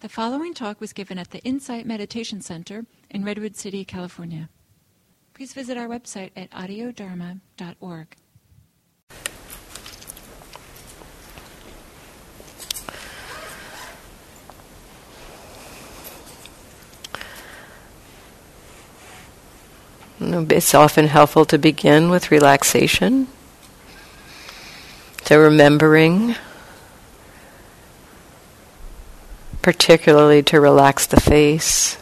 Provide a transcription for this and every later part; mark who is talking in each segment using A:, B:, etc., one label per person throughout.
A: The following talk was given at the Insight Meditation Center in Redwood City, California. Please visit our website at audiodharma.org.
B: It's often helpful to begin with relaxation, to remembering, particularly to relax the face.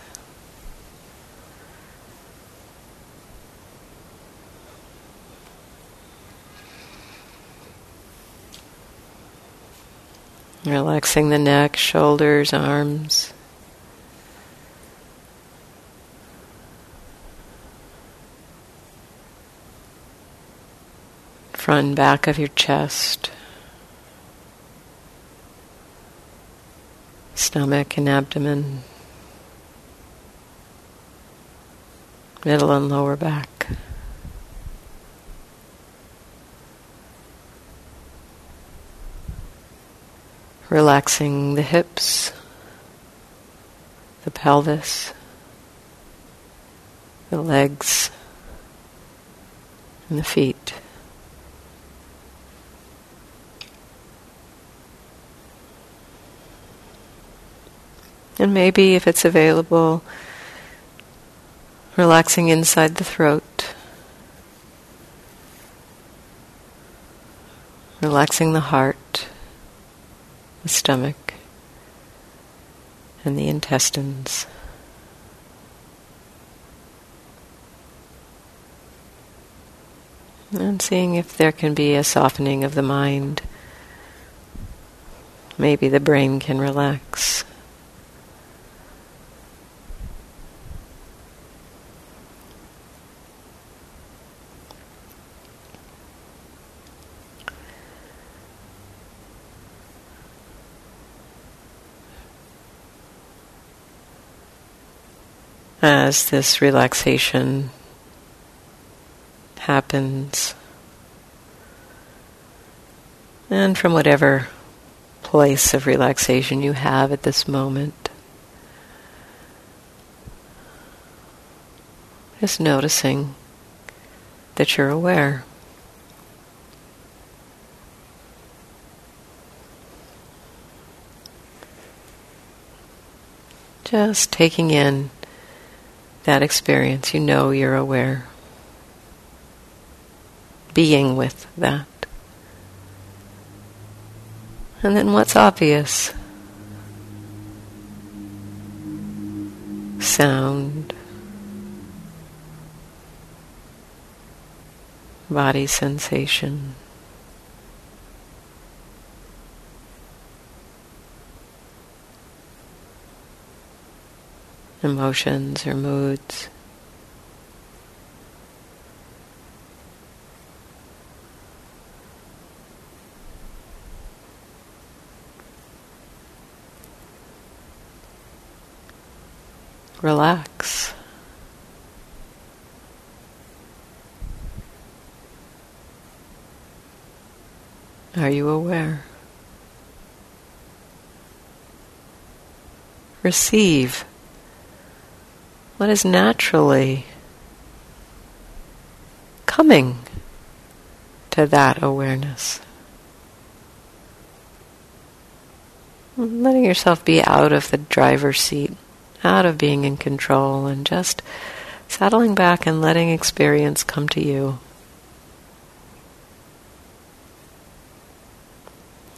B: Relaxing the neck, shoulders, arms. front back of your chest, stomach and abdomen, middle and lower back. Relaxing the hips, the pelvis, the legs, and the feet. And maybe, if it's available, relaxing inside the throat, relaxing the heart, the stomach, and the intestines. And seeing if there can be a softening of the mind. Maybe the brain can relax. As this relaxation happens. And from whatever place of relaxation you have at this moment, just noticing that you're aware. Just taking in that experience, you know you're aware. Being with that. And then what's obvious? Sound, body sensation. Emotions or moods. Relax. Are you aware? Receive what is naturally coming to that awareness. Letting yourself be out of the driver's seat, out of being in control, and just settling back and letting experience come to you.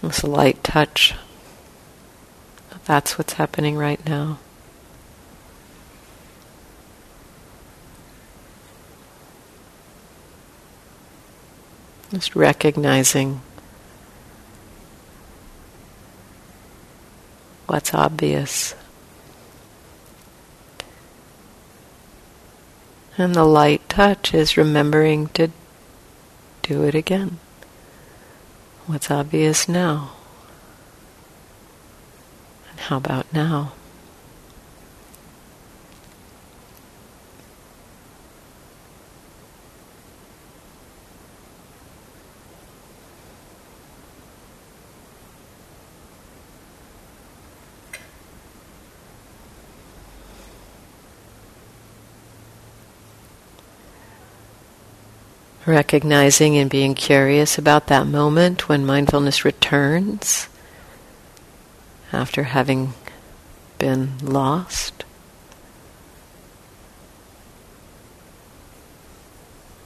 B: This light touch. That's what's happening right now. Just recognizing what's obvious. And the light touch is remembering to do it again. What's obvious now? And how about now? Recognizing and being curious about that moment when mindfulness returns after having been lost.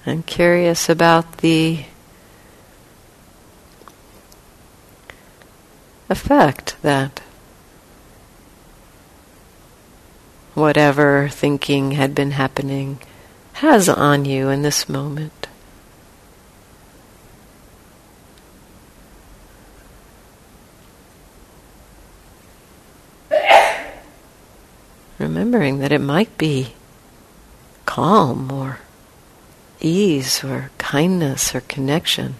B: I'm curious about the effect that whatever thinking had been happening has on you in this moment. Remembering that it might be calm or ease or kindness or connection.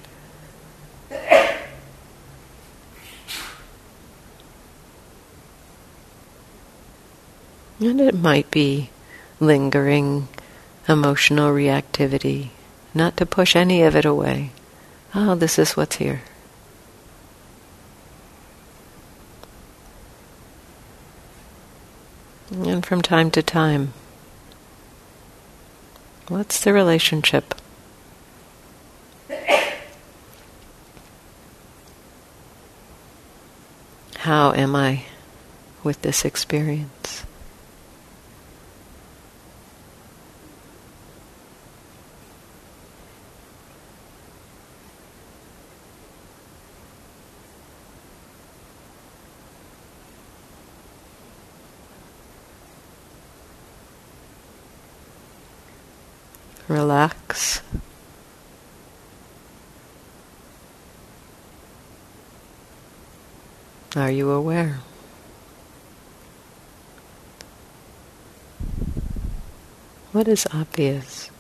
B: And it might be lingering emotional reactivity, not to push any of it away. Oh, this is what's here. And from time to time, what's the relationship? How am I with this experience? Relax. Are you aware? What is obvious?